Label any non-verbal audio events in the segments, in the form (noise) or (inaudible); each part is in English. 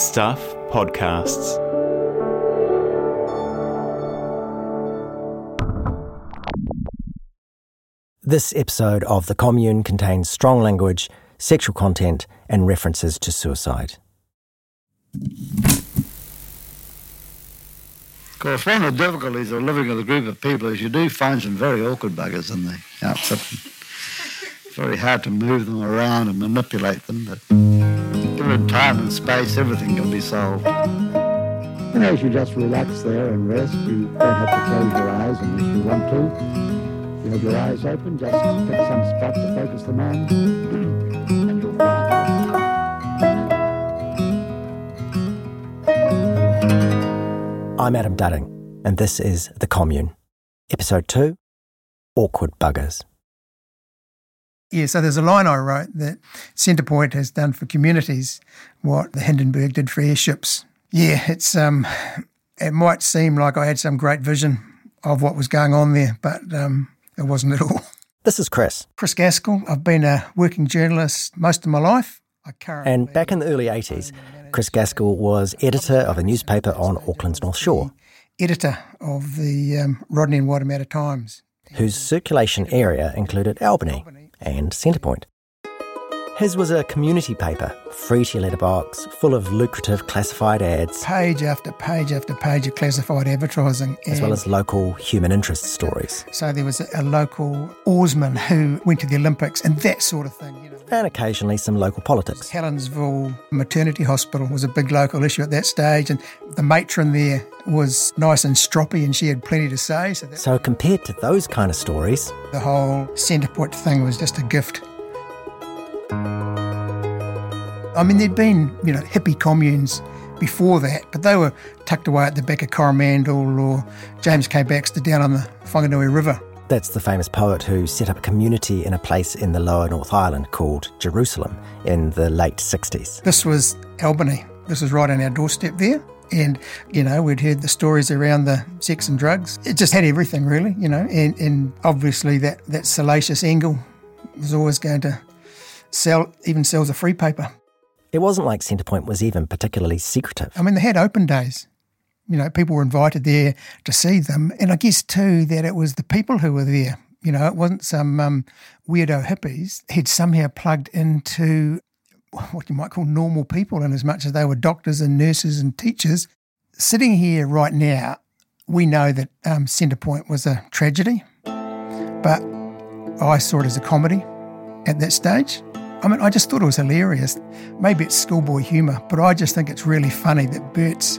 Stuff Podcasts. This episode of The Commune contains strong language, sexual content, and references to suicide. Of course, one of the difficulties of living with a group of people is you do find some very awkward buggers in the outfit. It's very hard to move them around and manipulate them, but given time and space, everything can be solved. And as you just relax there and rest, you don't have to close your eyes unless you want to. You have your eyes open, just pick some spot to focus them on, (clears throat) and you'll find. I'm Adam Dudding, and this is The Commune. Episode 2 Awkward Buggers. Yeah, so there's a line I wrote that Centrepoint has done for communities what the Hindenburg did for airships. Yeah, it's um, it might seem like I had some great vision of what was going on there, but um, it wasn't at all. (laughs) This is Chris, Chris Gaskell. I've been a working journalist most of my life. I currently and back in the early 80s, Chris Gaskell was editor of a newspaper on Auckland's North Shore, editor of the um, Rodney and Waitemata Times. whose circulation area included Albany and Centrepoint. His was a community paper, free to your letterbox, full of lucrative classified ads, Page after page after page of classified advertising. as well as local human interest stories, So there was a, a local oarsman who went to the Olympics and that sort of thing. And occasionally some local politics. Helensville Maternity Hospital was a big local issue at that stage, and the matron there was nice and stroppy, and she had plenty to say. So So, compared to those kind of stories, the whole Centrepoint thing was just a gift. I mean, there'd been you know hippie communes before that, but they were tucked away at the back of Coromandel or James K. Baxter down on the Whanganui River. That's the famous poet who set up a community in a place in the lower North Island called Jerusalem in the late 60s. This was Albany. This was right on our doorstep there. And, you know, we'd heard the stories around the sex and drugs. It just had everything, really, you know. And, and obviously, that, that salacious angle was always going to sell, even sells a free paper. It wasn't like Centrepoint was even particularly secretive. I mean, they had open days. You know, people were invited there to see them. And I guess, too, that it was the people who were there. You know, it wasn't some um, weirdo hippies. He'd somehow plugged into what you might call normal people, in as much as they were doctors and nurses and teachers. Sitting here right now, we know that um, Centrepoint was a tragedy, but I saw it as a comedy at that stage. I mean, I just thought it was hilarious. Maybe it's schoolboy humour, but I just think it's really funny that Bert's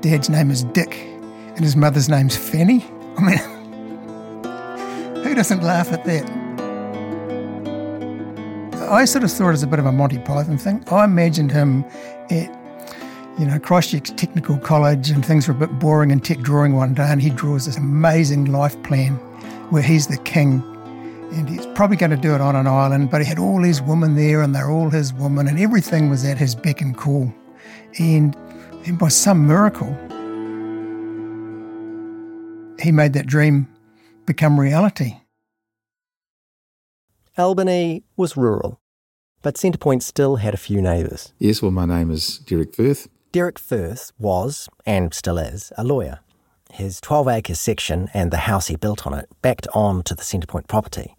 dad's name is Dick and his mother's name's Fanny. I mean, (laughs) who doesn't laugh at that? I sort of saw it as a bit of a Monty Python thing. I imagined him at, you know, Christchurch Technical College and things were a bit boring in tech drawing one day and he draws this amazing life plan where he's the king and he's probably going to do it on an island, but he had all his women there and they're all his women and everything was at his beck and call. And, and by some miracle, he made that dream become reality. Albany was rural, but Centrepoint still had a few neighbours. Yes, well, my name is Derek Firth. Derek Firth was, and still is, a lawyer. His 12 acre section and the house he built on it backed on to the Centrepoint property.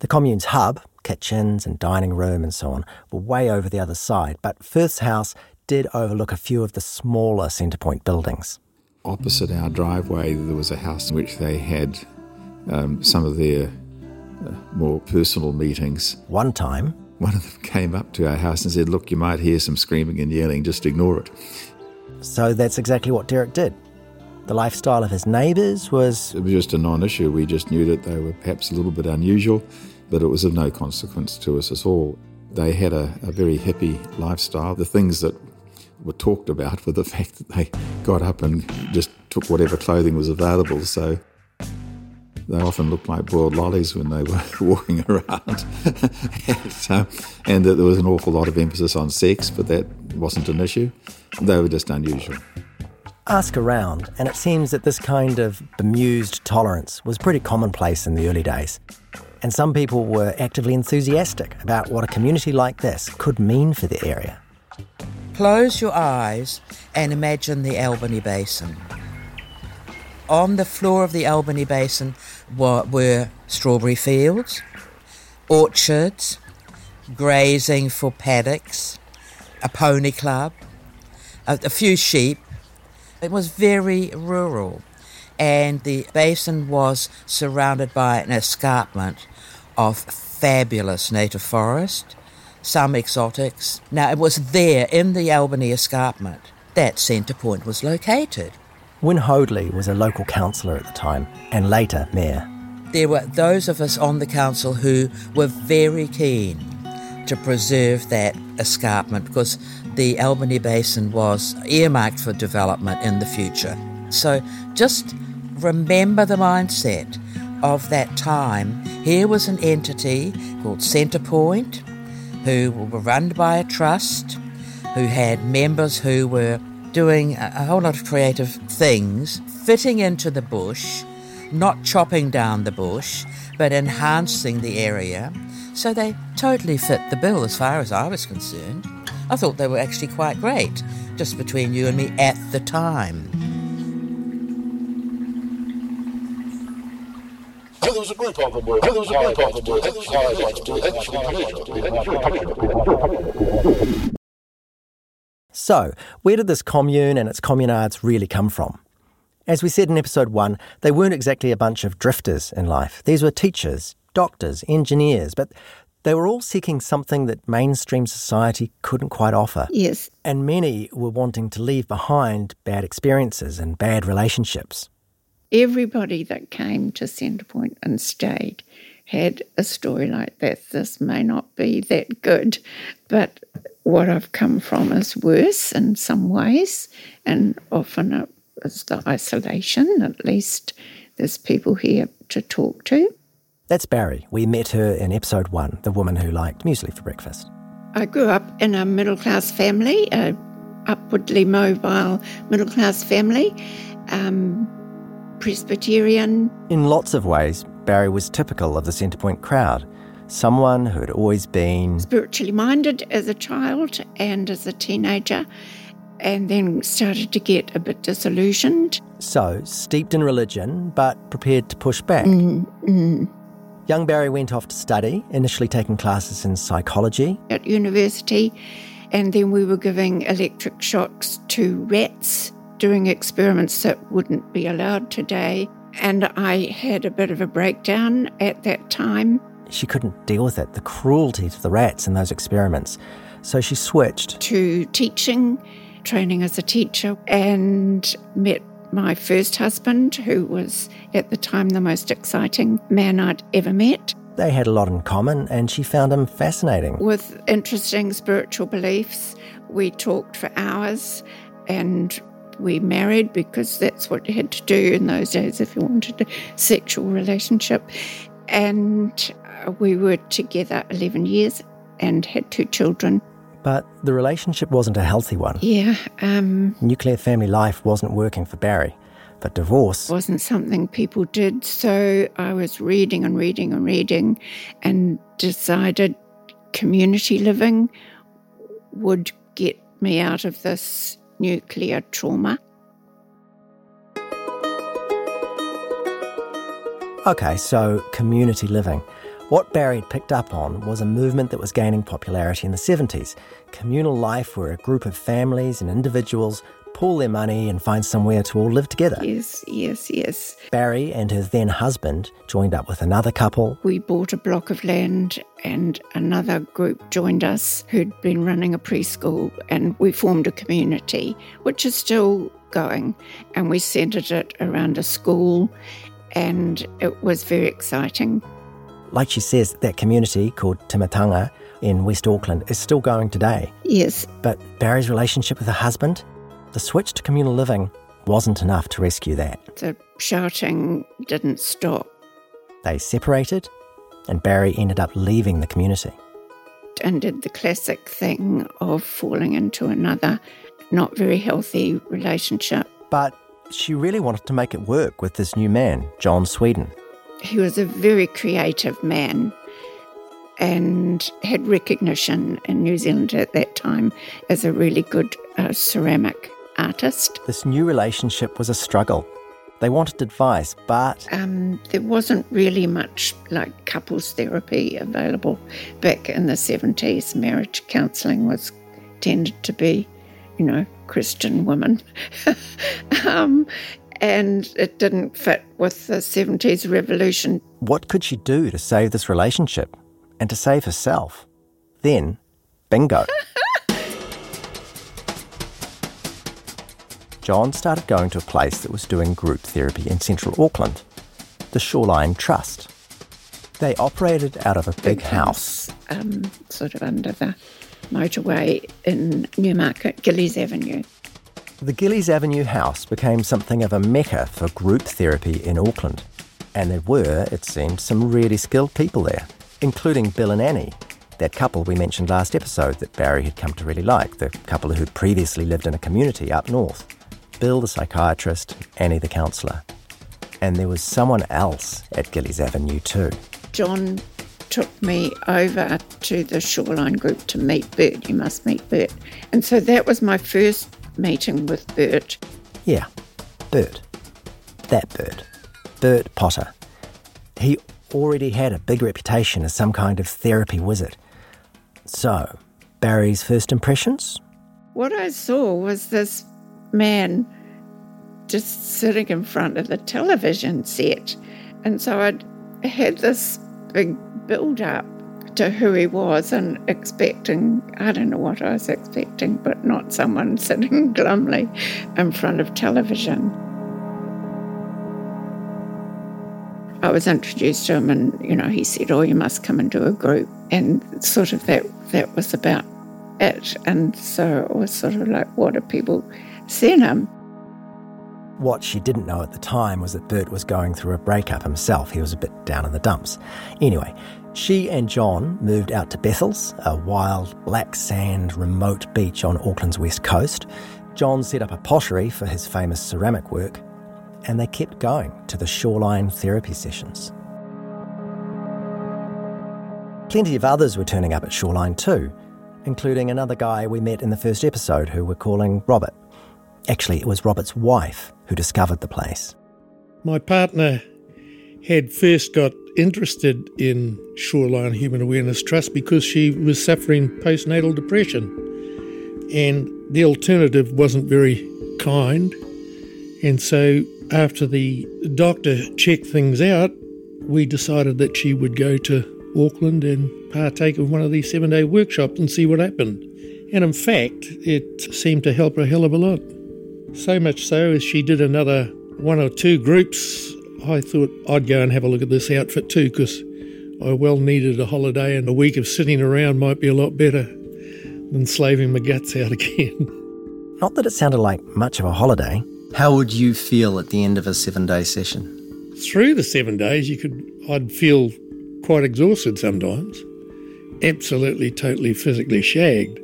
The commune's hub, kitchens and dining room and so on, were way over the other side, but Firth's house did overlook a few of the smaller Centrepoint buildings. Opposite our driveway, there was a house in which they had um, some of their uh, more personal meetings. One time, One of them came up to our house and said, Look, you might hear some screaming and yelling, just ignore it. so that's exactly what Derek did. The lifestyle of his neighbours was It was just a non issue. We just knew that they were perhaps a little bit unusual, but it was of no consequence to us at all. They had a, a very hippie lifestyle. The things that were talked about were the fact that they got up and just took whatever clothing was available. So they often looked like boiled lollies when they were (laughs) walking around. (laughs) so, and that there was an awful lot of emphasis on sex, but that wasn't an issue. They were just unusual. ask around, and it seems that this kind of bemused tolerance was pretty commonplace in the early days. And some people were actively enthusiastic about what a community like this could mean for the area. Close your eyes and imagine the Albany Basin. On the floor of the Albany Basin were, strawberry fields, orchards, grazing for paddocks, a pony club, a few sheep. It was very rural, and the basin was surrounded by an escarpment of fabulous native forest, some exotics. Now, it was there in the Albany escarpment that Centrepoint was located. Wyn Hoadley was a local councillor at the time and later mayor. There were those of us on the council who were very keen to preserve that escarpment because the Albany Basin was earmarked for development in the future. So just remember the mindset of that time. Here was an entity called Centrepoint who were run by a trust, who had members who were doing a, whole lot of creative things, fitting into the bush, not chopping down the bush, but enhancing the area. So they totally fit the bill as far as I was concerned. I thought they were actually quite great, just between you and me at the time. So, where did this commune and its communards really come from? As we said in episode one, they weren't exactly a bunch of drifters in life. These were teachers, doctors, engineers, but they were all seeking something that mainstream society couldn't quite offer. Yes. And many were wanting to leave behind bad experiences and bad relationships. Everybody that came to Centrepoint and stayed had a story like that. This may not be that good, but what I've come from is worse in some ways, and often it is the isolation. At least there's people here to talk to. That's Barry. We met her in episode one, the woman who liked muesli for breakfast. I grew up in a middle class family, a upwardly mobile middle class family, um, Presbyterian. In lots of ways, Barry was typical of the Centrepoint crowd. Someone who had always been spiritually minded as a child and as a teenager, and then started to get a bit disillusioned. So, steeped in religion, but prepared to push back. Mm-hmm. Young Barry went off to study, initially taking classes in psychology. At university, and then we were giving electric shocks to rats, doing experiments that wouldn't be allowed today. And I had a bit of a breakdown at that time. She couldn't deal with it, the cruelty to the rats in those experiments. So she switched to teaching, training as a teacher, and met my first husband, who was at the time the most exciting man I'd ever met. They had a lot in common, and she found him fascinating. With interesting spiritual beliefs, we talked for hours and we married because that's what you had to do in those days if you wanted a sexual relationship. And we were together 11 years and had two children. But the relationship wasn't a healthy one. Yeah. Um, Nuclear family life wasn't working for Barry. But divorce wasn't something people did. So I was reading and reading and reading and decided community living would get me out of this nuclear trauma. Okay, so community living. What Barry had picked up on was a movement that was gaining popularity in the 70s communal life where a group of families and individuals pool their money and find somewhere to all live together. Yes, yes, yes. Barry and her then husband joined up with another couple. We bought a block of land and another group joined us who'd been running a preschool and we formed a community, which is still going. And we centred it around a school and it was very exciting. Like she says, that community called Timatanga in West Auckland is still going today. Yes. But Barry's relationship with her husband, the switch to communal living wasn't enough to rescue that. The shouting didn't stop. They separated, and Barry ended up leaving the community. And did the classic thing of falling into another not very healthy relationship. But she really wanted to make it work with this new man, John Sweden. He was a very creative man and had recognition in New Zealand at that time as a really good uh, ceramic artist. This new relationship was a struggle. They wanted advice, but Um, there wasn't really much like couples therapy available back in the 70s. Marriage counselling was tended to be, you know, Christian women. (laughs) um, and it didn't fit with the 70s revolution. what could she do to save this relationship and to save herself? Then, bingo. (laughs) John started going to a place that was doing group therapy in central Auckland, the Shoreline Trust. They operated out of a big house. um, sort of under the motorway in Newmarket, Gillies Avenue. The Gillies Avenue house became something of a mecca for group therapy in Auckland. And there were, it seemed, some really skilled people there, including Bill and Annie, that couple we mentioned last episode that Barry had come to really like, the couple who'd previously lived in a community up north. Bill, the psychiatrist, Annie, the counsellor. And there was someone else at Gillies Avenue too. John took me over to the Shoreline group to meet Bert. You must meet Bert. And so that was my first meeting with Bert. Yeah, Bert. That Bert. Bert Potter. He already had a big reputation as some kind of therapy wizard. So, Barry's first impressions? What I saw was this man just sitting in front of the television set. And so I'd had this big build up to who he was and expecting, I don't know what I was expecting, but not someone (laughs) sitting glumly in front of television. I was introduced to him and, you know, he said, Oh, you must come do a group. And sort of that that was about it. And so it was sort of like, what are people seeing him? What she didn't know at the time was that Bert was going through a breakup himself. He was a bit down in the dumps. Anyway, she and John moved out to Bethells, a wild, black sand, remote beach on Auckland's west coast. John set up a pottery for his famous ceramic work, and they kept going to the shoreline therapy sessions. Plenty of others were turning up at Shoreline too, including another guy we met in the first episode who we're calling Robert. Actually, it was Robert's wife who discovered the place. My partner had first got interested in Shoreline Human Awareness Trust because she was suffering postnatal depression. And the alternative wasn't very kind. And so, after the doctor checked things out, we decided that she would go to Auckland and partake of one of these seven day workshops and see what happened. And in fact, it seemed to help her a hell of a lot. So much so as she did another one or two groups, I thought I'd go and have a look at this outfit too because I well needed a holiday and a week of sitting around might be a lot better than slaving my guts out (laughs) again. Not that it sounded like much of a holiday. How would you feel at the end of a seven day session? Through the seven days, you could I'd feel quite exhausted sometimes, absolutely, totally, physically shagged.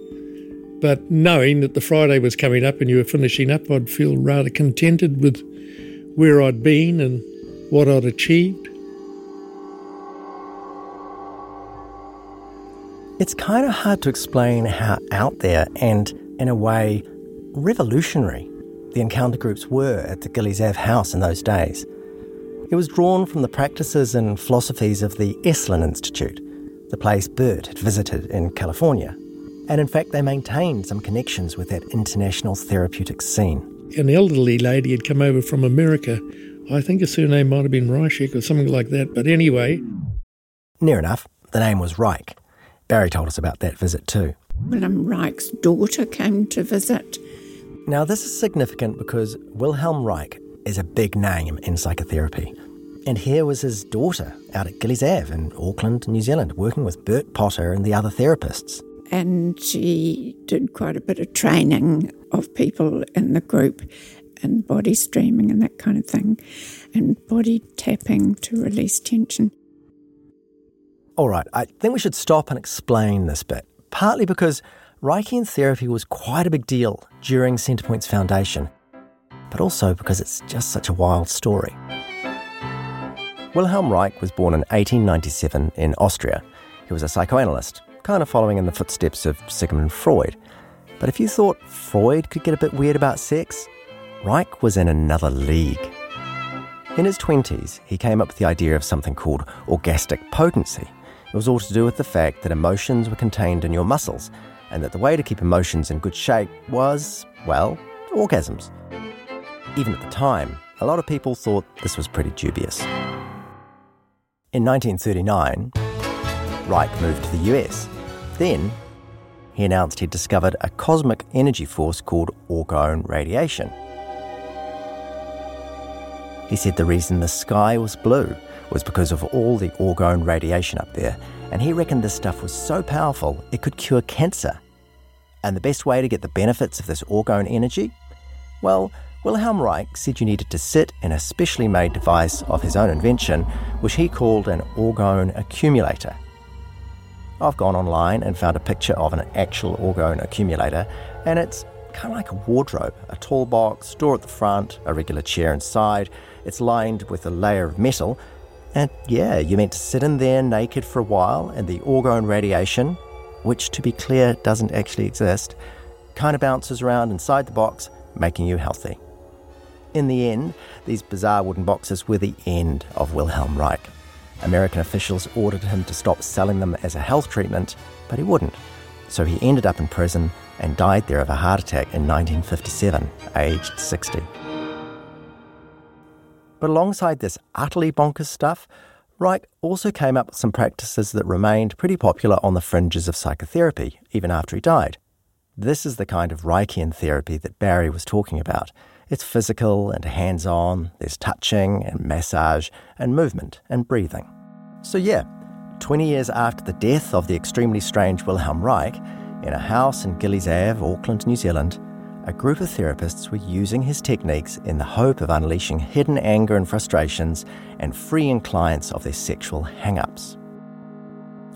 But knowing that the Friday was coming up and you were finishing up, I'd feel rather contented with where I'd been and what I'd achieved. It's kind of hard to explain how out there and, in a way, revolutionary the encounter groups were at the Gillies Ave house in those days. It was drawn from the practices and philosophies of the Esalen Institute, the place Bert had visited in California. And in fact, they maintained some connections with that international therapeutic scene. An elderly lady had come over from America. I think her surname might have been Reichek or something like that. But anyway, Near enough, the name was Reich. Barry told us about that visit too. William Reich's daughter came to visit. Now, this is significant because Wilhelm Reich is a big name in psychotherapy. And here was his daughter out at Gillies Ave in Auckland, New Zealand, working with Bert Potter and the other therapists. and she did quite a bit of training of people in the group and body streaming and that kind of thing, and body tapping to release tension. All right, I think we should stop and explain this bit, partly because Reichian therapy was quite a big deal during Centrepoint's foundation, but also because it's just such a wild story. Wilhelm Reich was born in 1897 in Austria. He was a psychoanalyst, kind of following in the footsteps of Sigmund Freud. But if you thought Freud could get a bit weird about sex, Reich was in another league. In his 20s, he came up with the idea of something called orgastic potency. It was all to do with the fact that emotions were contained in your muscles, and that the way to keep emotions in good shape was, well, orgasms. Even at the time, a lot of people thought this was pretty dubious. In 1939, Reich moved to the US. Then, he announced he'd discovered a cosmic energy force called orgone radiation. He said the reason the sky was blue was because of all the orgone radiation up there, and he reckoned this stuff was so powerful it could cure cancer. And the best way to get the benefits of this orgone energy? Well, Wilhelm Reich said you needed to sit in a specially made device of his own invention, which he called an orgone accumulator. I've gone online and found a picture of an actual orgone accumulator, and it's kind of like a wardrobe a tall box, door at the front, a regular chair inside. It's lined with a layer of metal, and yeah, you're meant to sit in there naked for a while, and the orgone radiation, which to be clear doesn't actually exist, kind of bounces around inside the box, making you healthy. In the end, these bizarre wooden boxes were the end of Wilhelm Reich. American officials ordered him to stop selling them as a health treatment, but he wouldn't. So he ended up in prison and died there of a heart attack in 1957, aged 60. But alongside this utterly bonkers stuff, Reich also came up with some practices that remained pretty popular on the fringes of psychotherapy, even after he died. This is the kind of Reichian therapy that Barry was talking about. It's physical and hands on, there's touching and massage and movement and breathing. So, yeah, 20 years after the death of the extremely strange Wilhelm Reich, in a house in Gillies Ave, Auckland, New Zealand, a group of therapists were using his techniques in the hope of unleashing hidden anger and frustrations and freeing clients of their sexual hang ups.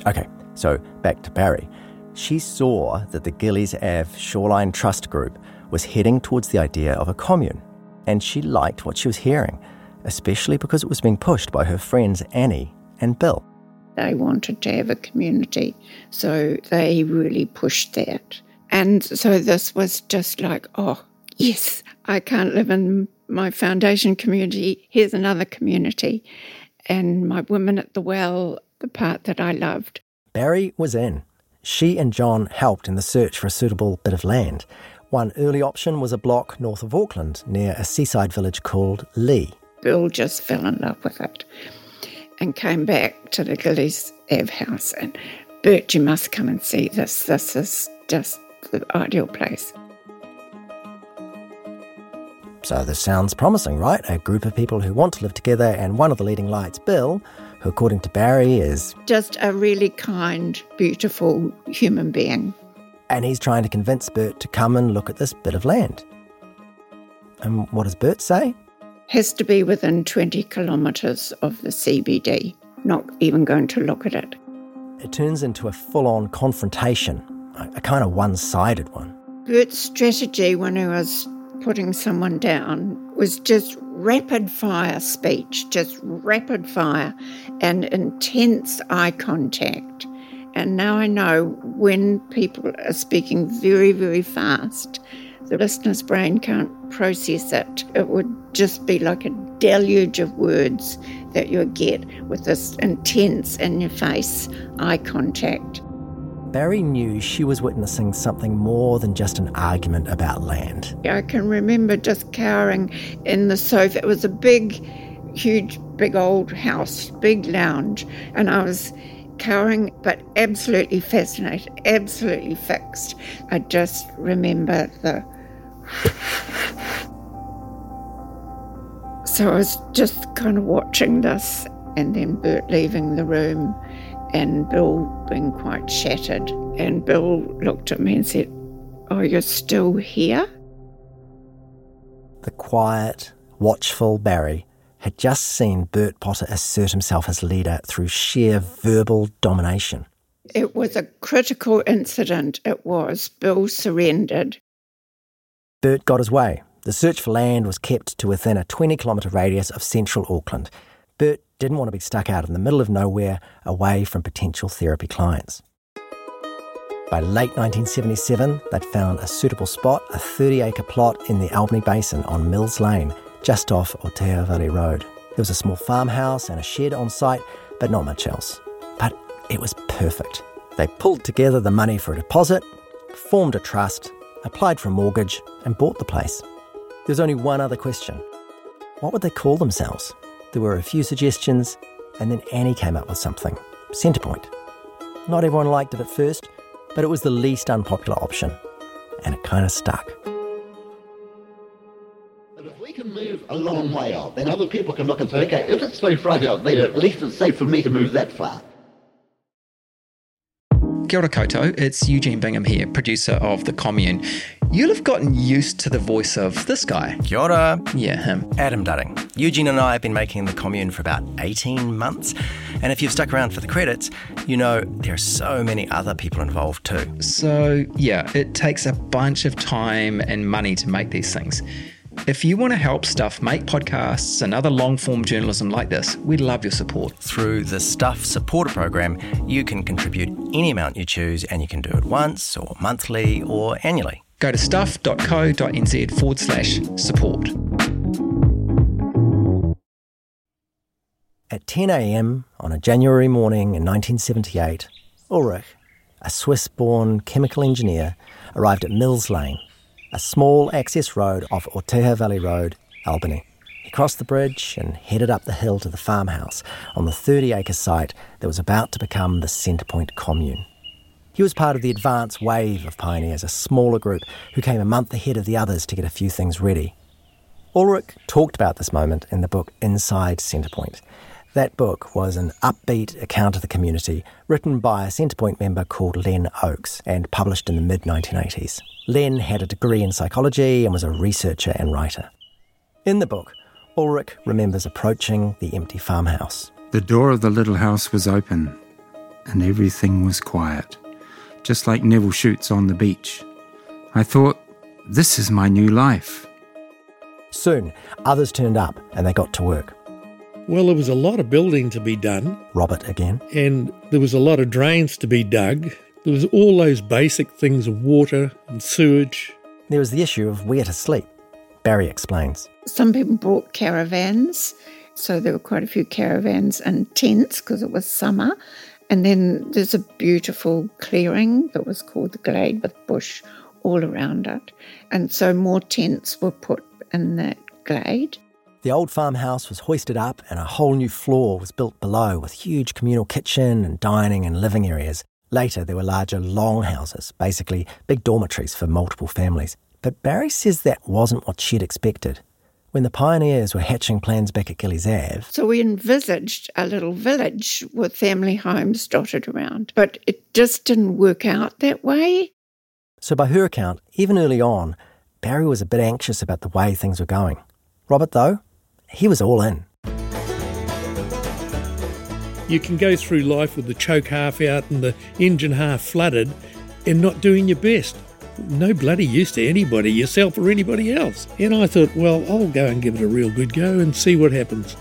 Okay, so back to Barry. She saw that the Gillies Ave Shoreline Trust Group was heading towards the idea of a commune, and she liked what she was hearing, especially because it was being pushed by her friends Annie and Bill. They wanted to have a community, so they really pushed that. And so this was just like, oh, yes, I can't live in my foundation community. Here's another community. And my women at the well, the part that I loved. Barry was in. She and John helped in the search for a suitable bit of land. One early option was a block north of Auckland near a seaside village called Leigh. Bill just fell in love with it and came back to the Gillies Ave house. And Bert, you must come and see this. This is just the ideal place. So this sounds promising, right? A group of people who want to live together, and one of the leading lights, Bill, who according to Barry is just a really kind, beautiful human being. And he's trying to convince Bert to come and look at this bit of land. And what does Bert say? has to be within 20 kilometres of the CBD, not even going to look at it. It turns into a full on confrontation, a, kind of one sided one. Bert's strategy when he was putting someone down was just rapid fire speech, just rapid fire and intense eye contact. And now I know when people are speaking very, very fast, the listener's brain can't process it. It would just be like a deluge of words that you get with this intense in your face eye contact. Barry knew she was witnessing something more than just an argument about land. I can remember just cowering in the sofa. It was a big, huge, big old house, big lounge, and I was cowering but absolutely fascinated, absolutely fixed. I just remember the (sighs) so I was just kind of watching this, and then Bert leaving the room, and Bill being quite shattered. And Bill looked at me and said, Oh, you're still here? The quiet, watchful Barry had just seen Bert Potter assert himself as leader through sheer verbal domination. It was a critical incident, it was. Bill surrendered. Bert got his way. The search for land was kept to within a 20 kilometre radius of central Auckland. Bert didn't want to be stuck out in the middle of nowhere away from potential therapy clients. By late 1977, they'd found a suitable spot, a 30 acre plot in the Albany Basin on Mills Lane, just off Oteha Valley Road. There was a small farmhouse and a shed on site, but not much else. But it was perfect. They pulled together the money for a deposit, formed a trust, applied for a mortgage, and bought the place. There's only one other question what would they call themselves? There were a few suggestions, and then Annie came up with something Centrepoint. Not everyone liked it at first, but it was the least unpopular option, and it kind of stuck. But if we can move a long mm. way out, then other people can look and say, okay, if it's so far out there, at least it's safe for me to move that far. Kia ora koutou, it's Eugene Bingham here, producer of The Commune. You'll have gotten used to the voice of this guy. Kia ora. Yeah, him. Adam Dudding. Eugene and I have been making the commune for about 18 months. And if you've stuck around for the credits, you know there are so many other people involved too. So, yeah, it takes a bunch of time and money to make these things. If you want to help Stuff make podcasts and other long form journalism like this, we'd love your support. Through the Stuff Supporter Program, you can contribute any amount you choose and you can do it once or monthly or annually. Go to stuff.co.nz forward slash support. At 10 a.m. on a January morning in 1978, Ulrich, a Swiss born chemical engineer, arrived at Mills Lane a small access road off Oteha Valley Road, Albany. He crossed the bridge and headed up the hill to the farmhouse on the 30 acre site that was about to become the Centrepoint commune. He was part of the advance wave of pioneers, a smaller group who came a month ahead of the others to get a few things ready. Ulrich talked about this moment in the book Inside Centrepoint. That book was an upbeat account of the community written by a Centrepoint member called Len Oakes and published in the mid 1980s. Len had a degree in psychology and was a researcher and writer. In the book, Ulrich remembers approaching the empty farmhouse. The door of the little house was open, and everything was quiet, just like Nevil Shute's on the beach. I thought, this is my new life. Soon, others turned up and they got to work. Well, there was a lot of building to be done. Robert again. And there was a lot of drains to be dug. There was all those basic things of water and sewage. There was the issue of where to sleep. Barry explains. Some people brought caravans, so there were quite a few caravans and tents because it was summer. And then there's a beautiful clearing that was called the Glade with bush all around it. And so more tents were put in that glade. The old farmhouse was hoisted up and a whole new floor was built below with huge communal kitchen and dining and living areas. Later, there were larger longhouses, basically big dormitories for multiple families. But Barry says that wasn't what she'd expected. When the pioneers were hatching plans back at Gillies Ave. So we envisaged a little village with family homes dotted around, but it just didn't work out that way. So, by her account, even early on, Barry was a bit anxious about the way things were going. Robert, though, he was all in. You can go through life with the choke half out and the engine half flooded and not doing your best. No bloody use to anybody, yourself or anybody else. And I thought, well, I'll go and give it a real good go and see what happens.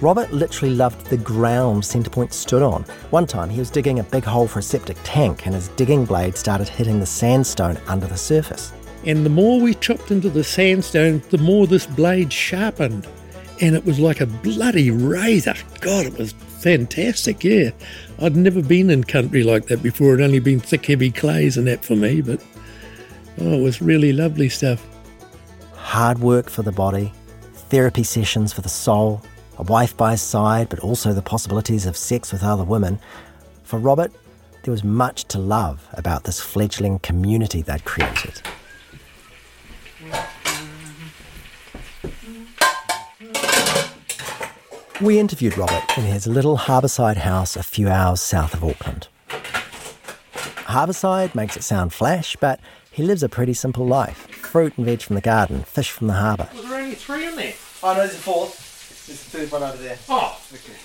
Robert literally loved the ground Centrepoint stood on. One time he was digging a big hole for a septic tank and his digging blade started hitting the sandstone under the surface. And the more we chopped into the sandstone, the more this blade sharpened. And it was like a bloody razor. God, it was fantastic, yeah. I'd never been in country like that before. It'd only been thick, heavy clays and that for me, but oh, it was really lovely stuff. Hard work for the body, therapy sessions for the soul, a wife by his side, but also the possibilities of sex with other women. For Robert, there was much to love about this fledgling community they'd created. We interviewed Robert in his little harbourside house a few hours south of Auckland. Harbourside makes it sound flash, but he lives a pretty simple life. Fruit and veg from the garden, fish from the harbour. Was there only three in there? Oh, no, there's a fourth. There's the third one over there. Oh, okay.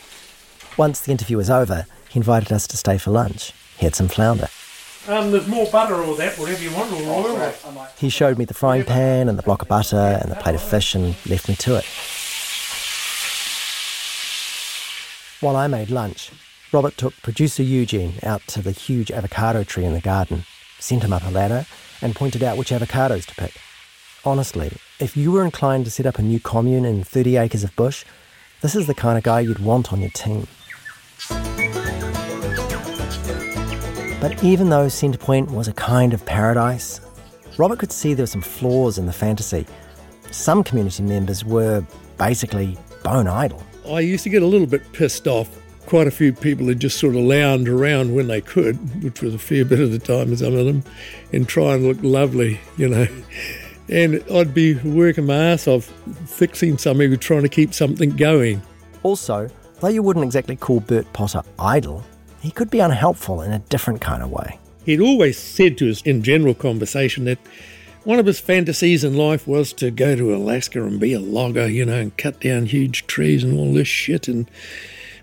Once the interview was over, he invited us to stay for lunch. He had some flounder. Um, there's more butter or that, whatever you want, or oil. He showed me the frying pan and the block of butter and the plate of fish and left me to it. While I made lunch, Robert took producer Eugene out to the huge avocado tree in the garden, sent him up a ladder, and pointed out which avocados to pick. Honestly, if you were inclined to set up a new commune in 30 acres of bush, this is the kind of guy you'd want on your team. But even though Centrepoint was a kind of paradise, Robert could see there were some flaws in the fantasy. Some community members were basically bone idle. I used to get a little bit pissed off. Quite a few people had just sort of lounged around when they could, which was a fair bit of the time, some of them, and try and look lovely, you know. And I'd be working my ass off fixing something trying to keep something going. Also, though you wouldn't exactly call Bert Potter idle, he could be unhelpful in a different kind of way. He'd always said to us in general conversation that one of his fantasies in life was to go to Alaska and be a logger, you know, and cut down huge trees and all this shit. And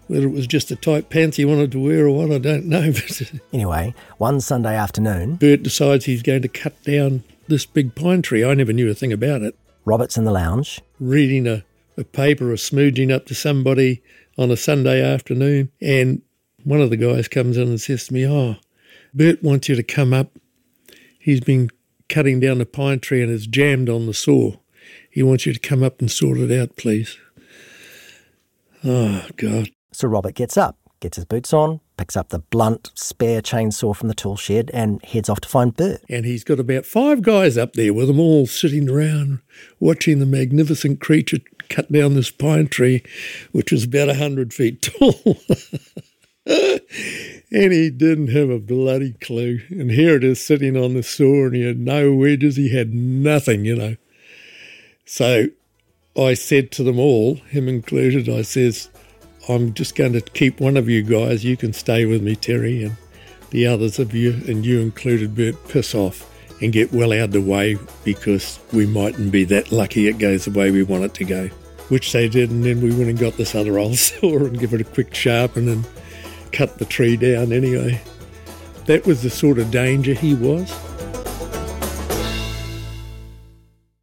whether it was just the tight pants he wanted to wear or what, I don't know. (laughs) But Anyway, one Sunday afternoon, Bert decides he's going to cut down this big pine tree. I never knew a thing about it. Robert's in the lounge, Reading a, a paper or smooching up to somebody on a Sunday afternoon, and one of the guys comes in and says to me, Oh, Bert wants you to come up. He's been cutting down a pine tree and it's jammed on the saw. He wants you to come up and sort it out, please. Oh, God. So Robert gets up, gets his boots on, picks up the blunt spare chainsaw from the tool shed, and heads off to find Bert. And he's got about five guys up there with them all sitting around watching the magnificent creature cut down this pine tree, which was about a hundred feet (laughs) tall. (laughs) and he didn't have a bloody clue. And here it is sitting on the saw, and he had no wedges, he had nothing, you know. So I said to them all, him included, I says, I'm just going to keep one of you guys. You can stay with me, Terry, and the others of you, and you included, Bert, piss off and get well out of the way because we mightn't be that lucky it goes the way we want it to go. Which they did, and then we went and got this other old (laughs) saw and give it a quick sharpen and cut the tree down anyway. That was the sort of danger he was.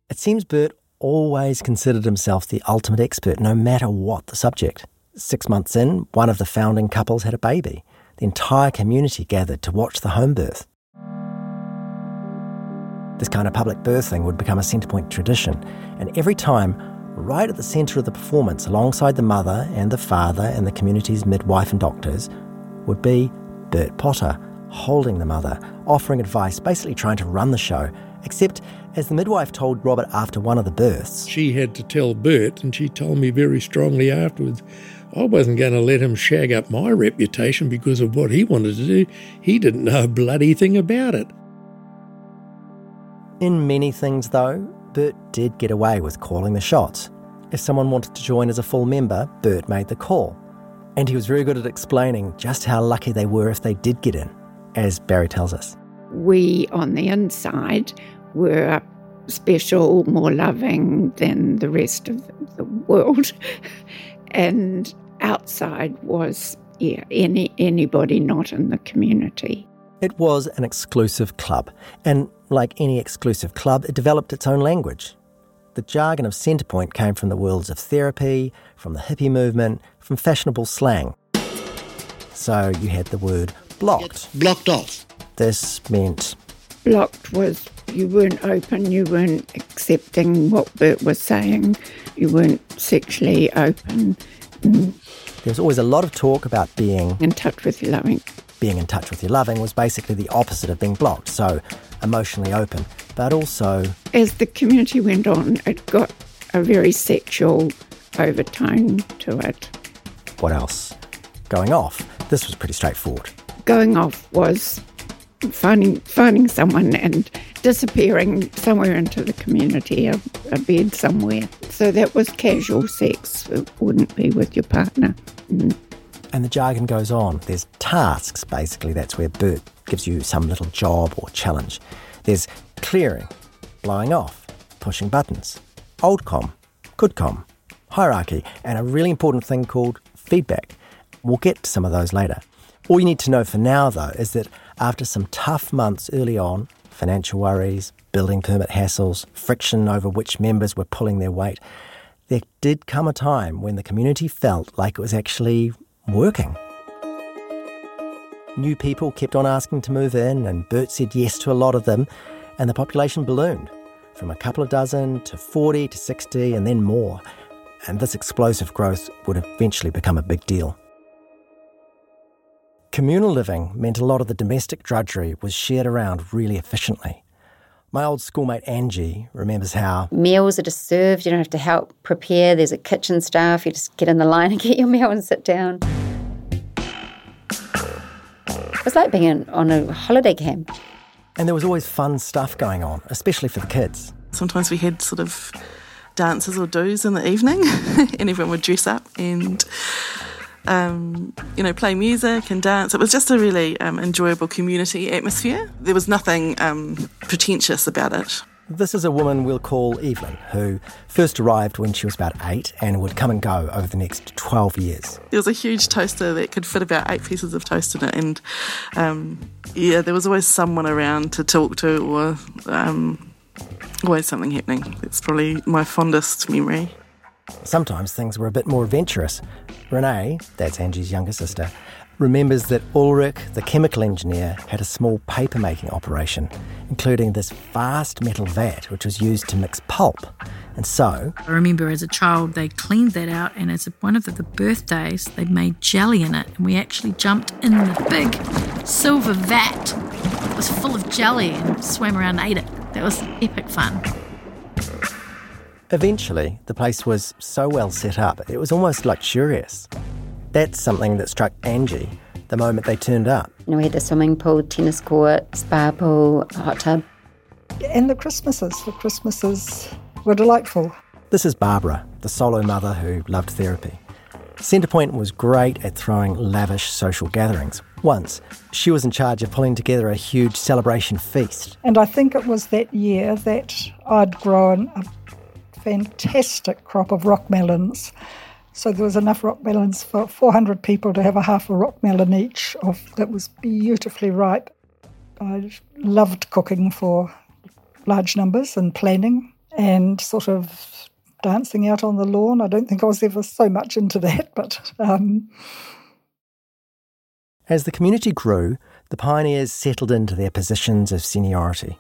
It seems Bert always considered himself the ultimate expert, no matter what the subject. Six months in, one of the founding couples had a baby. The entire community gathered to watch the home birth. This kind of public birthing would become a Centrepoint tradition, and every time, right at the centre of the performance, alongside the mother and the father and the community's midwife and doctors, would be Bert Potter, holding the mother, offering advice, basically trying to run the show. Except, as the midwife told Robert after one of the births, She had to tell Bert, and she told me very strongly afterwards, I wasn't going to let him shag up my reputation because of what he wanted to do. He didn't know a bloody thing about it. In many things, though, Bert did get away with calling the shots. If someone wanted to join as a full member, Bert made the call. And he was very good at explaining just how lucky they were if they did get in, as Barry tells us. We on the inside were special, more loving than the rest of the world. (laughs) and outside was, yeah, any anybody not in the community. It was an exclusive club, and like any exclusive club, it developed its own language. The jargon of Centrepoint came from the worlds of therapy, from the hippie movement, from fashionable slang. So you had the word blocked. blocked off. This meant Blocked was you weren't open, you weren't accepting what Bert was saying, you weren't sexually open, there was always a lot of talk about being in touch with your loving. being in touch with your loving was basically the opposite of being blocked. So emotionally open, but also As the community went on, it got a very sexual overtone to it. What else? Going off. This was pretty straightforward. Going off was finding finding someone and disappearing somewhere into the community, a, a bed somewhere. So that was casual sex. It wouldn't be with your partner. Mm. And the jargon goes on. There's tasks, basically. That's where Bert gives you some little job or challenge. There's clearing, blowing off, pushing buttons, old com, good com, hierarchy, and a really important thing called feedback. We'll get to some of those later. All you need to know for now, though, is that after some tough months early on, financial worries, building permit hassles, friction over which members were pulling their weight, there did come a time when the community felt like it was actually working. New people kept on asking to move in, and Bert said yes to a lot of them, and the population ballooned from a couple of dozen to 40 to 60 and then more. And this explosive growth would eventually become a big deal. Communal living meant a lot of the domestic drudgery was shared around really efficiently. My old schoolmate Angie remembers how meals are just served, you don't have to help prepare, there's a kitchen staff, you just get in the line and get your meal and sit down. It was like being in, on a holiday camp. And there was always fun stuff going on, especially for the kids. Sometimes we had sort of dances or do's in the evening, (laughs) and everyone would dress up and, um, you know, play music and dance. It was just a really um, enjoyable community atmosphere. There was nothing um, pretentious about it. This is a woman we'll call Evelyn, who first arrived when she was about eight and would come and go over the next 12 years. There was a huge toaster that could fit about eight pieces of toast in it, and um, yeah, there was always someone around to talk to or um, always something happening. It's probably my fondest memory. Sometimes things were a bit more adventurous. Renee, that's Angie's younger sister, remembers that Ulrich, the chemical engineer, had a small paper making operation, including this vast metal vat which was used to mix pulp. And so. I remember as a child they cleaned that out, and as one of the, the birthdays, they made jelly in it, and we actually jumped in the big silver vat. It was full of jelly and swam around and ate it. That was epic fun. Eventually, the place was so well set up, it was almost luxurious. That's something that struck Angie the moment they turned up. You know, we had the swimming pool, tennis court, spa pool, hot tub. And the Christmases. The Christmases were delightful. This is Barbara, the solo mother who loved therapy. Centrepoint was great at throwing lavish social gatherings. Once, she was in charge of pulling together a huge celebration feast. And I think it was that year that I'd grown a fantastic crop of rock melons so there was enough rock melons for 400 people to have a half a rock melon each of that was beautifully ripe. I loved cooking for large numbers and planning and sort of dancing out on the lawn. I don't think I was ever so much into that, (laughs) but. Um... As the community grew, the pioneers settled into their positions of seniority.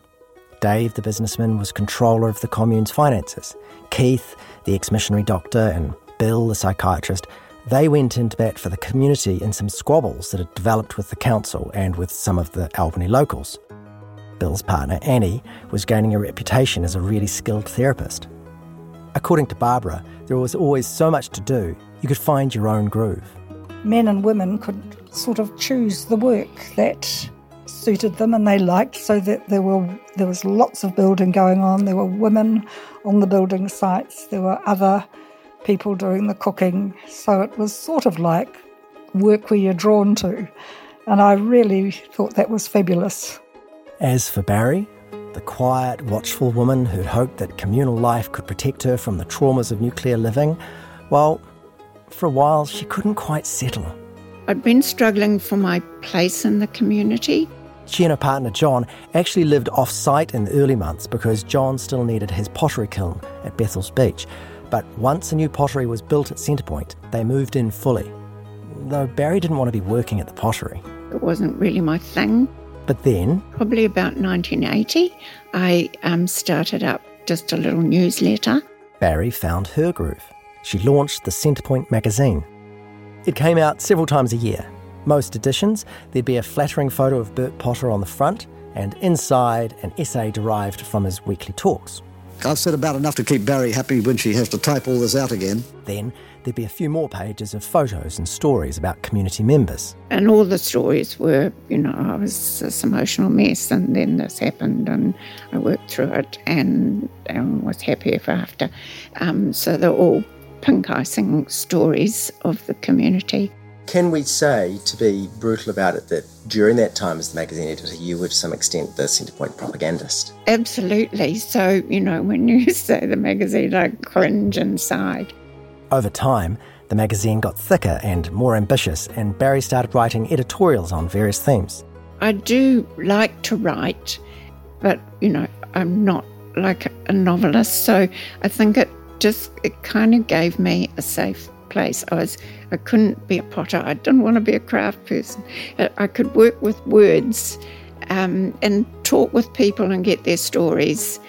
Dave, the businessman, was controller of the commune's finances. Keith, the ex missionary doctor, and Bill, the psychiatrist, they went into bat for the community in some squabbles that had developed with the council and with some of the Albany locals. Bill's partner, Annie, was gaining a reputation as a really skilled therapist. According to Barbara, there was always so much to do, you could find your own groove. Men and women could sort of choose the work that suited them and they liked so that there were there was lots of building going on there were women on the building sites there were other people doing the cooking. So it was sort of like work where you're drawn to. And I really thought that was fabulous. As for Barry, the quiet, watchful woman who'd hoped that communal life could protect her from the traumas of nuclear living, well, for a while she couldn't quite settle. I'd been struggling for my place in the community. She and her partner John actually lived off site in the early months because John still needed his pottery kiln at Bethells Beach, but once a new pottery was built at Centrepoint, they moved in fully. Though Barry didn't want to be working at the pottery. It wasn't really my thing. But then. Probably about 1980, I um, started up just a little newsletter. Barry found her groove. She launched the Centrepoint magazine. It came out several times a year. Most editions, there'd be a flattering photo of Bert Potter on the front, and inside, an essay derived from his weekly talks. I've said about enough to keep Barry happy when she has to type all this out again. Then there'd be a few more pages of photos and stories about community members. And all the stories were, you know, I was this emotional mess and then this happened and I worked through it and, and was happy ever after. Um, so they're all pink icing stories of the community. Can we say, to be brutal about it, that during that time as the magazine editor, you were to some extent the Centrepoint propagandist? Absolutely. So, you know, when you (laughs) say the magazine, I cringe inside. Over time, the magazine got thicker and more ambitious, and Barry started writing editorials on various themes. I do like to write, but, you know, I'm not like a novelist, so I think it just it kind of gave me a safe place. I was, I couldn't be a potter. I didn't want to be a craft person. I could work with words um, and talk with people and get their stories.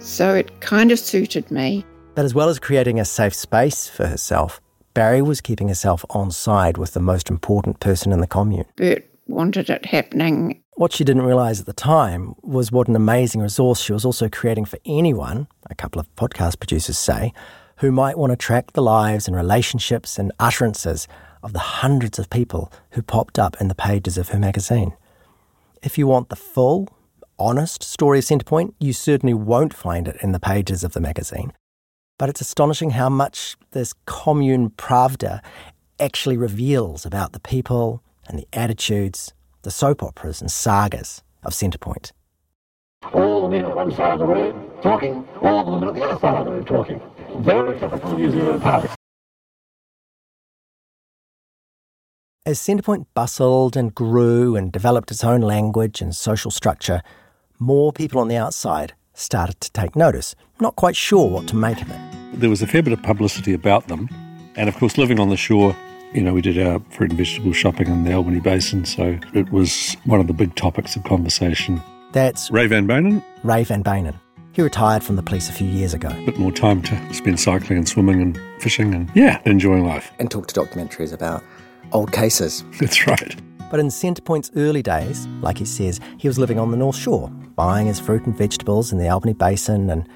So it kind of suited me. But as well as creating a safe space for herself, Barry was keeping herself on side with the most important person in the commune. Bert wanted it happening. What she didn't realise at the time was what an amazing resource she was also creating for anyone, a couple of podcast producers say, who might want to track the lives and relationships and utterances of the hundreds of people who popped up in the pages of her magazine. If you want the full, honest story of Centrepoint, you certainly won't find it in the pages of the magazine. But it's astonishing how much this commune Pravda actually reveals about the people and the attitudes, the soap operas and sagas of Centrepoint. All the men on one side of the road talking, all the women on the other side of the road talking. Very typical New Zealand party. As Centrepoint bustled and grew and developed its own language and social structure, more people on the outside started to take notice, not quite sure what to make of it. There was a fair bit of publicity about them, and of course, living on the shore, you know, we did our fruit and vegetable shopping in the Albany Basin, so it was one of the big topics of conversation. That's Ray Van Beynen. Ray Van Beynen. He retired from the police a few years ago. A bit more time to spend cycling and swimming and fishing and, yeah, enjoying life. And talk to documentaries about old cases. (laughs) That's right. But in Centrepoint's early days, like he says, he was living on the North Shore, buying his fruit and vegetables in the Albany Basin and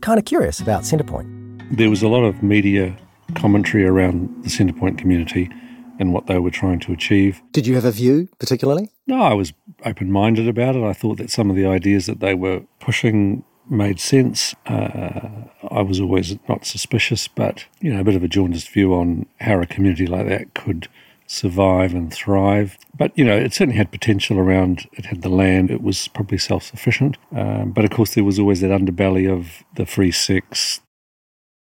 kind of curious about Centrepoint. There was a lot of media commentary around the Centrepoint community and what they were trying to achieve. Did you have a view particularly? No, I was open minded about it. I thought that some of the ideas that they were pushing made sense. Uh, I was always not suspicious, but you know, a bit of a jaundiced view on how a community like that could survive and thrive. But you know, it certainly had potential around. It had the land. It was probably self-sufficient. Um, but of course, there was always that underbelly of the free sex.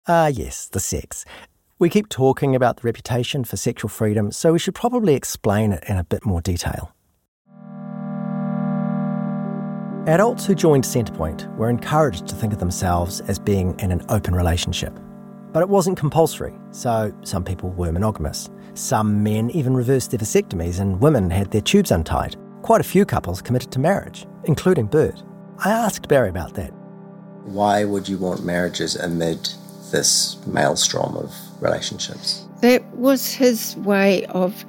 Ah, yes, the sex. We keep talking about the reputation for sexual freedom, so we should probably explain it in a bit more detail. Adults who joined Centrepoint were encouraged to think of themselves as being in an open relationship. But it wasn't compulsory, so some people were monogamous. Some men even reversed their vasectomies and women had their tubes untied. Quite a few couples committed to marriage, including Bert. I asked Barry about that. Why would you want marriages amid this maelstrom of relationships? That was his way of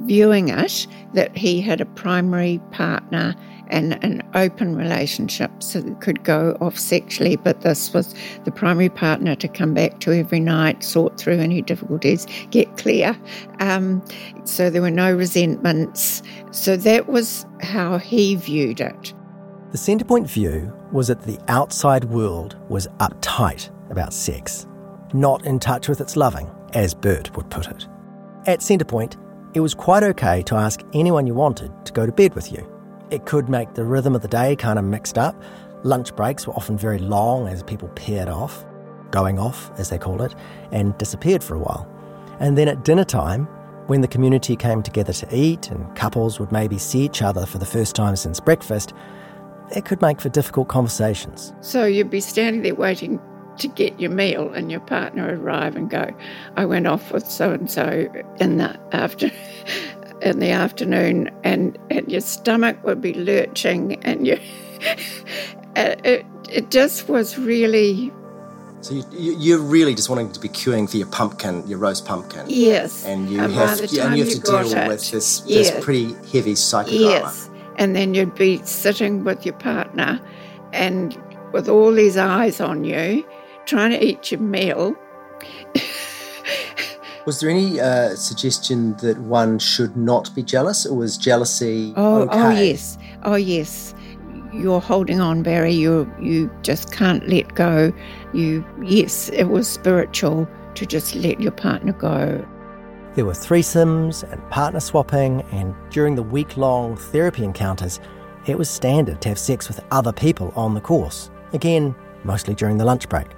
viewing it, that he had a primary partner and an open relationship so it could go off sexually, but this was the primary partner to come back to every night, sort through any difficulties, get clear. Um, so there were no resentments. So that was how he viewed it. The Centrepoint view was that the outside world was uptight about sex, not in touch with its loving, as Bert would put it. At Centrepoint, it was quite okay to ask anyone you wanted to go to bed with you. It could make the rhythm of the day kind of mixed up. Lunch breaks were often very long as people paired off, going off, as they called it, and disappeared for a while. And then at dinner time, when the community came together to eat and couples would maybe see each other for the first time since breakfast, it could make for difficult conversations. So you'd be standing there waiting to get your meal and your partner arrive and go, I went off with so and so in the after (laughs) in the afternoon and, and your stomach would be lurching and you (laughs) it, it just was really so you, you're really just wanting to be queuing for your pumpkin, your roast pumpkin. Yes. And you And have and you have time to deal got with this, yes. this pretty heavy psychodrama. Yes. And then you'd be sitting with your partner and with all these eyes on you, trying to eat your meal. Was there any uh, suggestion that one should not be jealous, or was jealousy Oh, okay? oh yes. Oh yes. You're holding on, Barry. You you just can't let go. You yes, it was spiritual to just let your partner go. There were threesomes and partner swapping, and during the week long therapy encounters, it was standard to have sex with other people on the course. Again, mostly during the lunch break.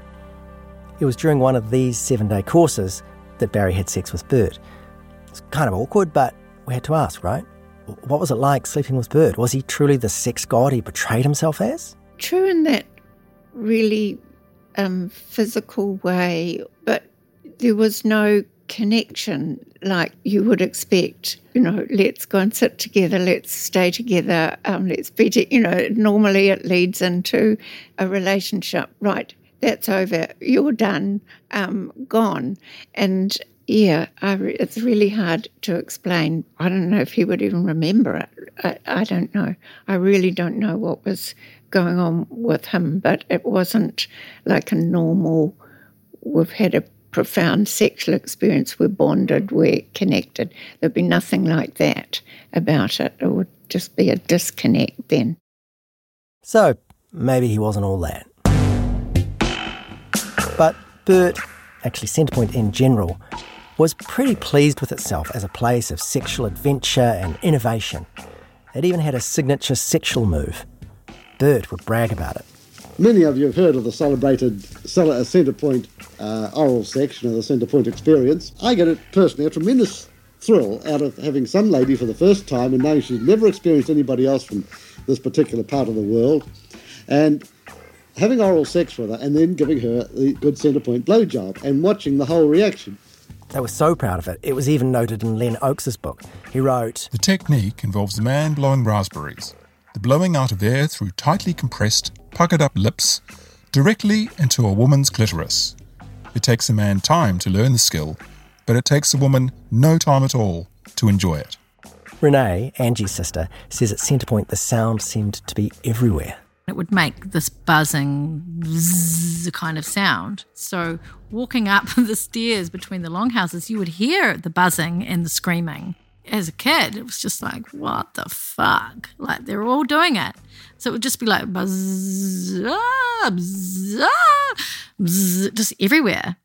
It was during one of these seven day courses that Barry had sex with Bert. It's kind of awkward, but we had to ask, right? What was it like sleeping with Bert? Was he truly the sex god he portrayed himself as? True in that really um, physical way, but there was no connection like you would expect. You know, let's go and sit together, let's stay together, um, let's be, to, you know, normally it leads into a relationship. Right, that's over, you're done, um, gone. And yeah, re- it's really hard to explain. I don't know if he would even remember it. I, I don't know. I really don't know what was going on with him, but it wasn't like a normal, we've had a profound sexual experience, we're bonded, we're connected. There'd be nothing like that about it. It would just be a disconnect then. So maybe he wasn't all that. But Bert, actually Centrepoint in general, was pretty pleased with itself as a place of sexual adventure and innovation. It even had a signature sexual move. Bert would brag about it. Many of you have heard of the celebrated Centrepoint uh, oral section of the Centrepoint experience. I get it personally a tremendous thrill out of having some lady for the first time and knowing she's never experienced anybody else from this particular part of the world, and having oral sex with her and then giving her the good Centrepoint blowjob and watching the whole reaction. They were so proud of it, it was even noted in Len Oakes's book. He wrote The technique involves a man blowing raspberries, the blowing out of air through tightly compressed, puckered up lips directly into a woman's clitoris. It takes a man time to learn the skill, but it takes a woman no time at all to enjoy it. Renee, Angie's sister, says at Centrepoint the sound seemed to be everywhere. It would make this buzzing zzz kind of sound. So, walking up (laughs) the stairs between the longhouses, you would hear the buzzing and the screaming. As a kid, it was just like, what the fuck? Like, they're all doing it. So, it would just be like buzz, ah, buzz, ah, buzz, just everywhere.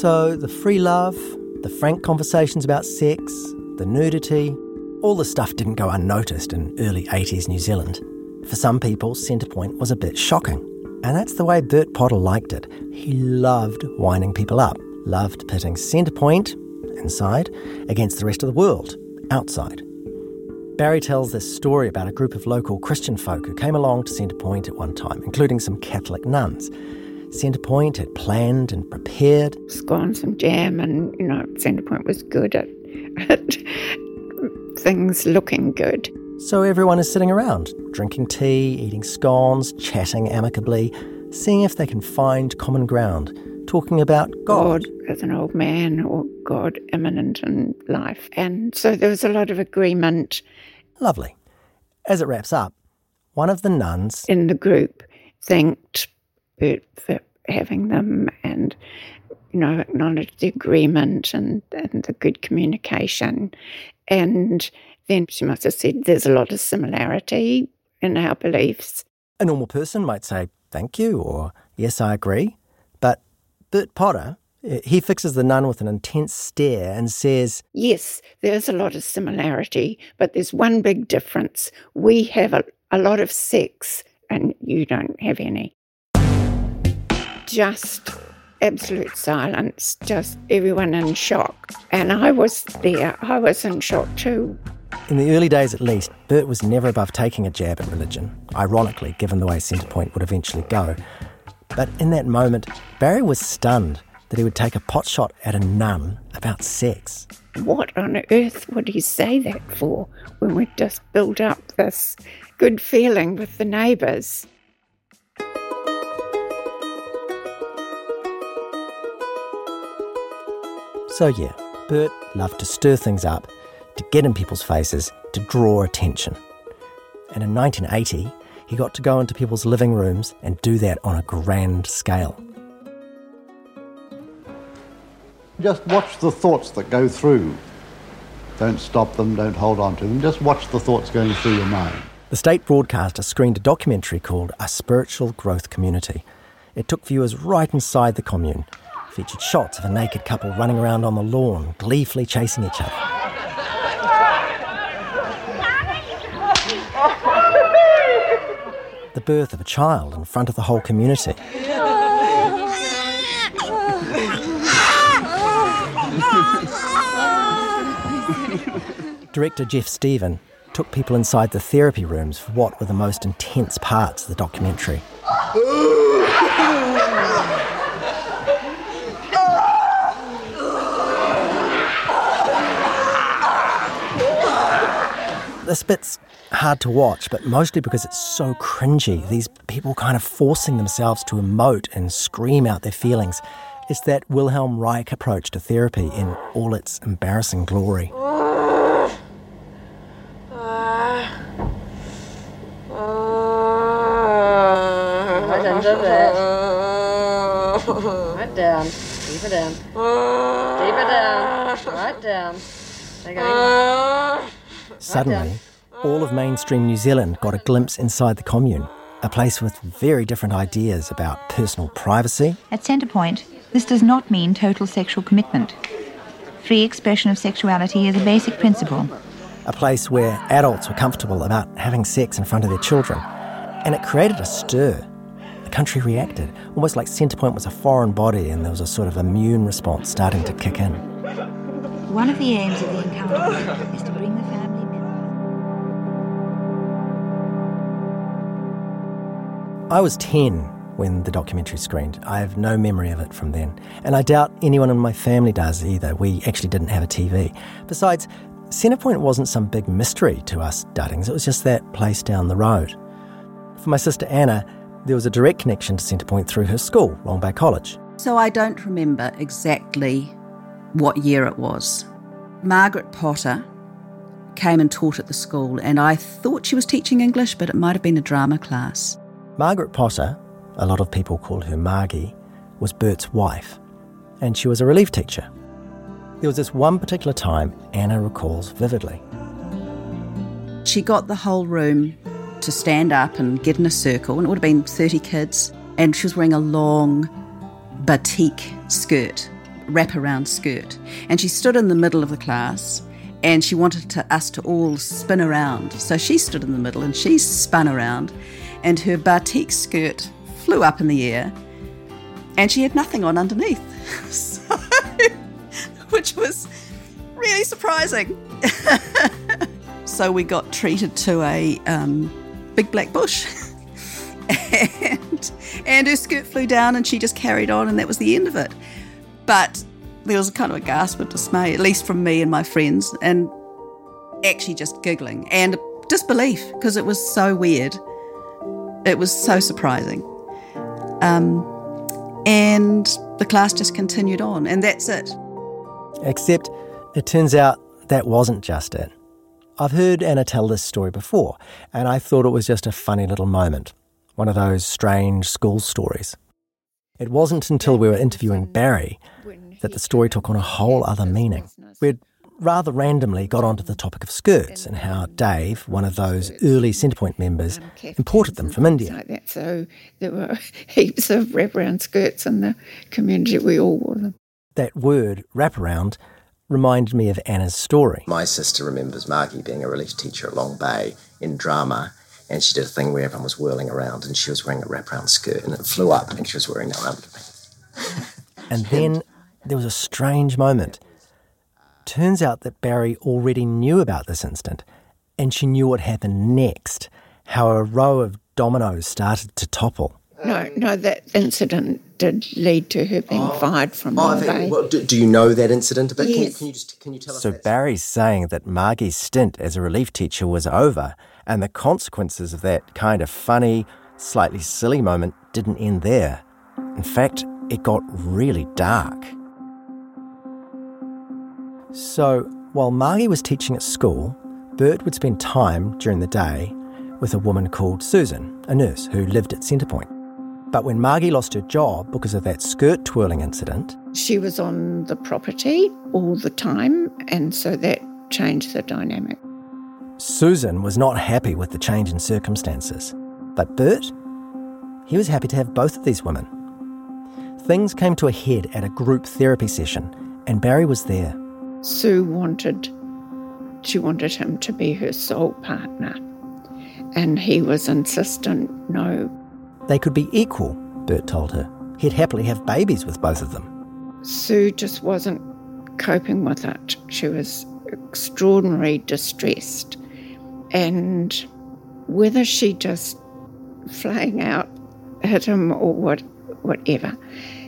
So, the free love, the frank conversations about sex, the nudity, all the stuff didn't go unnoticed in early 80s New Zealand. For some people, Centrepoint was a bit shocking. And that's the way Bert Potter liked it. He loved winding people up, loved pitting Centrepoint, inside, against the rest of the world, outside. Barry tells this story about a group of local Christian folk who came along to Centrepoint at one time, including some Catholic nuns. Centrepoint had planned and prepared. Scones and jam, and you know, Centrepoint was good at, at things looking good. So everyone is sitting around, drinking tea, eating scones, chatting amicably, seeing if they can find common ground, talking about God. God as an old man or God imminent in life. And so there was a lot of agreement. Lovely. As it wraps up, one of the nuns in the group thanked for having them and you know acknowledged the agreement and, and the good communication. And then she must have said there's a lot of similarity in our beliefs. A normal person might say thank you or yes i agree. But Bert potter eh, he fixes the nun with an intense stare and says, Yes, there's a lot of similarity, but there's one big difference. We have a, a lot of sex, and you don't have any just absolute silence, just everyone in shock. And I was there, I was in shock too. In the early days at least, Bert was never above taking a jab at religion, ironically, given the way Centrepoint would eventually go. But in that moment, Barry was stunned that he would take a pot shot at a nun about sex. What on earth would he say that for when we'd just built up this good feeling with the neighbours? So, yeah, Bert loved to stir things up, to get in people's faces, to draw attention. And in 1980, he got to go into people's living rooms and do that on a grand scale. Just watch the thoughts that go through. Don't stop them, don't hold on to them, just watch the thoughts going through your mind. The state broadcaster screened a documentary called A Spiritual Growth Community. It took viewers right inside the commune featured shots of a naked couple running around on the lawn, gleefully chasing each other. the birth of a child in front of the whole community. Director Geoff Steven took people inside the therapy rooms for what were the most intense parts of the documentary. This bit's hard to watch, but mostly because it's so cringy. These people kind of forcing themselves to emote and scream out their feelings. It's that Wilhelm Reich approach to therapy in all its embarrassing glory. Right down. Deeper down. Deeper down. Right down. Okay. Suddenly, all of mainstream New Zealand got a glimpse inside the commune, a place with very different ideas about personal privacy, At Centrepoint, this does not mean total sexual commitment. Free expression of sexuality is a basic principle. a place where adults were comfortable about having sex in front of their children. And it created a stir. The country reacted, almost like Centrepoint was a foreign body and there was a sort of immune response starting to kick in. One of the aims of the encounter is to bring the I was 10 when the documentary screened. I have no memory of it from then. And I doubt anyone in my family does either. We actually didn't have a TV. Besides, Centrepoint wasn't some big mystery to us Duddings, it was just that place down the road. For my sister Anna, there was a direct connection to Centrepoint through her school, Long Bay College. So I don't remember exactly what year it was. Margaret Potter came and taught at the school, and I thought she was teaching English, but it might have been a drama class. Margaret Potter, a lot of people called her Margie, was Bert's wife, and she was a relief teacher. There was this one particular time Anna recalls vividly. She got the whole room to stand up and get in a circle, and it would have been 30 kids, and she was wearing a long batik skirt, wraparound skirt. And she stood in the middle of the class and she wanted to, us to all spin around. So she stood in the middle and she spun around, and her batik skirt flew up in the air, and she had nothing on underneath. (laughs) So, which was really surprising. (laughs) so we got treated to a um, big black bush. and, and her skirt flew down and she just carried on, and that was the end of it. But there was kind of a gasp of dismay, at least from me and my friends, and actually just giggling and disbelief because it was so weird. It was so surprising. Um, and the class just continued on, and that's it. Except it turns out that wasn't just it. I've heard Anna tell this story before, and I thought it was just a funny little moment, one of those strange school stories. It wasn't until we were interviewing Barry that the story took on a whole other meaning. We'd rather randomly got onto the topic of skirts and how Dave, one of those early Centrepoint members, imported them from India. Like that. So there were (laughs) heaps of wraparound skirts in the community. We all wore them. That word, wraparound, reminded me of Anna's story. My sister remembers Margie being a relief teacher at Long Bay in drama, and she did a thing where everyone was whirling around, and she was wearing a wraparound skirt, and it flew up, and she was wearing no underneath. And then there was a strange moment. Turns out that Barry already knew about this incident, and she knew what happened next how a row of dominoes started to topple. No, no, that incident did lead to her being oh. fired from Oh, Long I Bay. think, well, do, do you know that incident a bit? Can, Yes. can you just can you tell us? So Barry's saying that Margie's stint as a relief teacher was over, and the consequences of that kind of funny, slightly silly moment didn't end there. In fact, it got really dark. So, while Margie was teaching at school, Bert would spend time during the day with a woman called Susan, a nurse who lived at Centrepoint. But when Margie lost her job because of that skirt twirling incident, She was on the property all the time, and so that changed the dynamic. Susan was not happy with the change in circumstances. But Bert, he was happy to have both of these women. Things came to a head at a group therapy session, and Barry was there. Sue wanted she wanted him to be her sole partner. And he was insistent, no. They could be equal, Bert told her. He'd happily have babies with both of them. Sue just wasn't coping with it. She was extraordinarily distressed. And whether she just flying out hit him or what, whatever,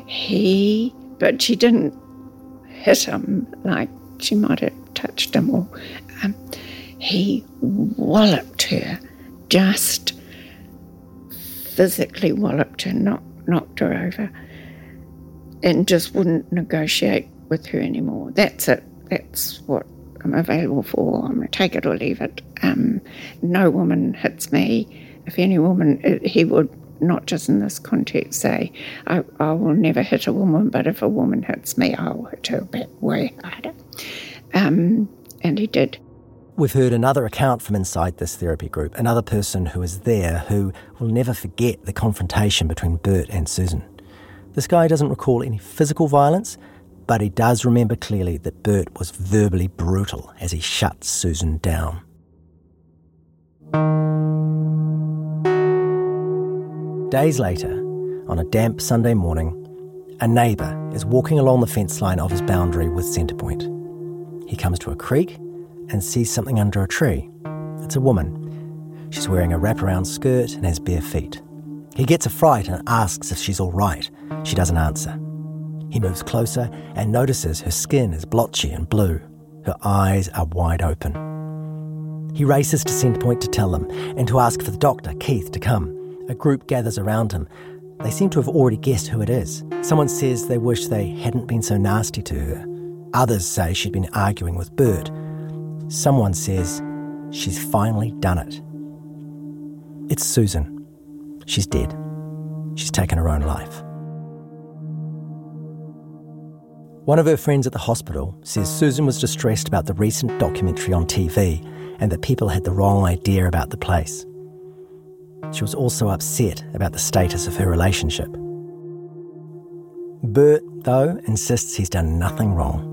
he, but she didn't hit him like she might have touched him or um, he walloped her, just physically walloped her, knocked, knocked her over, and just wouldn't negotiate with her anymore. That's it. That's what I'm available for. I'm going to take it or leave it. Um, no woman hits me. If any woman, uh, he would not just in this context say, I, I will never hit a woman, but if a woman hits me, I'll hit her back way harder. Um, and he did. We've heard another account from inside this therapy group, another person who was there who will never forget the confrontation between Bert and Susan. This guy doesn't recall any physical violence, but he does remember clearly that Bert was verbally brutal as he shut Susan down. Days later, on a damp Sunday morning, a neighbour is walking along the fence line of his boundary with Centrepoint. He comes to a creek and sees something under a tree. It's a woman. She's wearing a wraparound skirt and has bare feet. He gets a fright and asks if she's all right. She doesn't answer. He moves closer and notices her skin is blotchy and blue. Her eyes are wide open. He races to Centrepoint to tell them and to ask for the doctor, Keith, to come. A group gathers around him. They seem to have already guessed who it is. Someone says they wish they hadn't been so nasty to her. Others say she'd been arguing with Bert. Someone says she's finally done it. It's Susan. She's dead. She's taken her own life. One of her friends at the hospital says Susan was distressed about the recent documentary on TV and that people had the wrong idea about the place. She was also upset about the status of her relationship. Bert, though, insists he's done nothing wrong.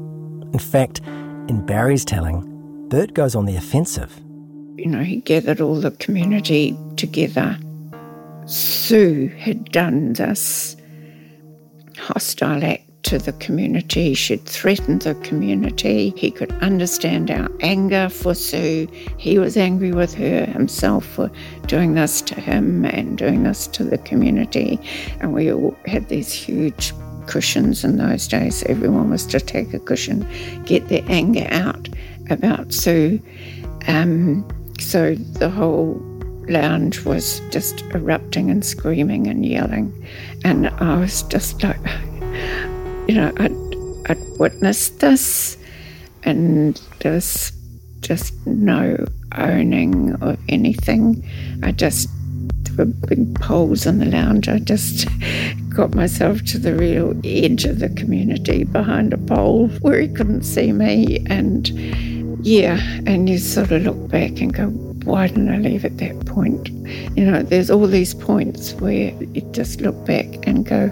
In fact, in Barry's telling, Bert goes on the offensive. You know, he gathered all the community together. Sue had done this hostile act to the community. She'd threatened the community. He could understand our anger for Sue. He was angry with her himself for doing this to him and doing this to the community. And we all had these huge cushions in those days. Everyone was to take a cushion, get their anger out about Sue. Um, so the whole lounge was just erupting and screaming and yelling. And I was just like, (laughs) you know, I'd, I'd witnessed this, and there's just no owning of anything. I just, there were big poles in the lounge. I just got myself to the real edge of the community behind a pole where he couldn't see me. And yeah, and you sort of look back and go, why didn't I leave at that point? You know, there's all these points where you just look back and go,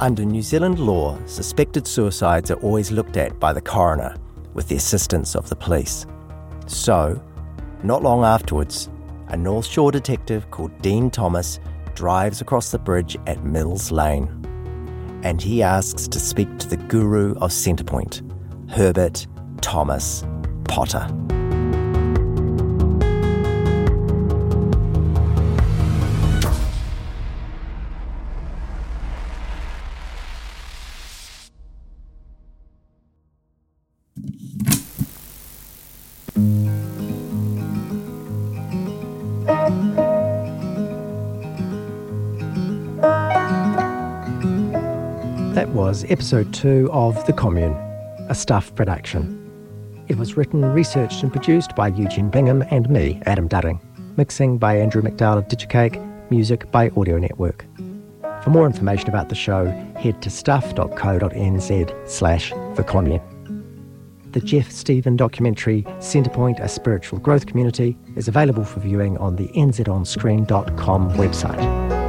Under New Zealand law, suspected suicides are always looked at by the coroner with the assistance of the police. So, not long afterwards, a North Shore detective called Dean Thomas drives across the bridge at Mills Lane. And he asks to speak to the guru of Centrepoint, Herbert Thomas Potter. Was episode two of The Commune, a Stuff production. It was written, researched, and produced by Eugene Bingham and me, Adam Dudding. Mixing by Andrew McDowell of Digicake, music by Audio Network. For more information about the show, head to stuff.co.nz slash The Commune. The Geoff Steven documentary Centrepoint, a Spiritual Growth Community is available for viewing on the nzonscreen.com website.